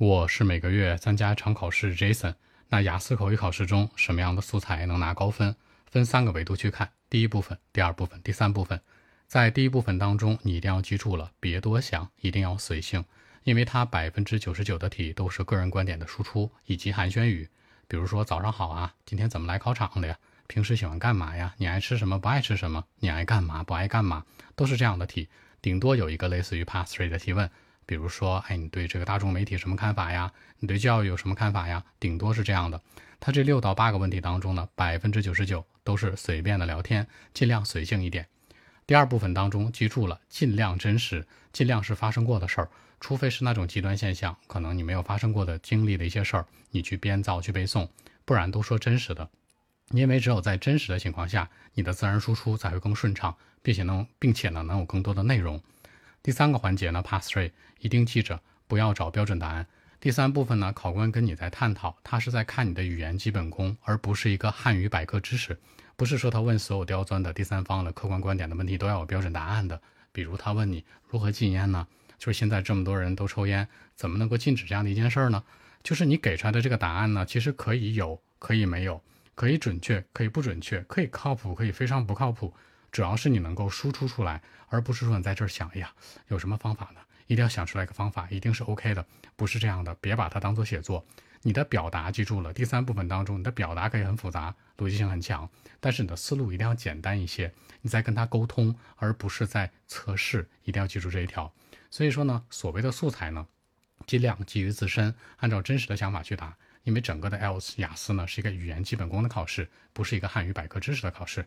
我是每个月参加常考试，Jason。那雅思口语考试中，什么样的素材能拿高分？分三个维度去看：第一部分、第二部分、第三部分。在第一部分当中，你一定要记住了，别多想，一定要随性，因为它百分之九十九的题都是个人观点的输出以及寒暄语。比如说早上好啊，今天怎么来考场的呀？平时喜欢干嘛呀？你爱吃什么？不爱吃什么？你爱干嘛？不爱干嘛？都是这样的题，顶多有一个类似于 Pass Three 的提问。比如说，哎，你对这个大众媒体什么看法呀？你对教育有什么看法呀？顶多是这样的。他这六到八个问题当中呢，百分之九十九都是随便的聊天，尽量随性一点。第二部分当中，记住了，尽量真实，尽量是发生过的事儿，除非是那种极端现象，可能你没有发生过的经历的一些事儿，你去编造去背诵，不然都说真实的。因为只有在真实的情况下，你的自然输出才会更顺畅，并且能，并且呢，能有更多的内容。第三个环节呢，Pass Three，一定记着不要找标准答案。第三部分呢，考官跟你在探讨，他是在看你的语言基本功，而不是一个汉语百科知识。不是说他问所有刁钻的第三方的客观观点的问题都要有标准答案的。比如他问你如何禁烟呢？就是现在这么多人都抽烟，怎么能够禁止这样的一件事儿呢？就是你给出来的这个答案呢，其实可以有，可以没有，可以准确，可以不准确，可以靠谱，可以非常不靠谱。主要是你能够输出出来，而不是说你在这儿想，哎呀，有什么方法呢？一定要想出来一个方法，一定是 OK 的，不是这样的。别把它当做写作，你的表达记住了。第三部分当中，你的表达可以很复杂，逻辑性很强，但是你的思路一定要简单一些。你在跟他沟通，而不是在测试，一定要记住这一条。所以说呢，所谓的素材呢，尽量基于自身，按照真实的想法去答，因为整个的 IELTS 雅思呢是一个语言基本功的考试，不是一个汉语百科知识的考试。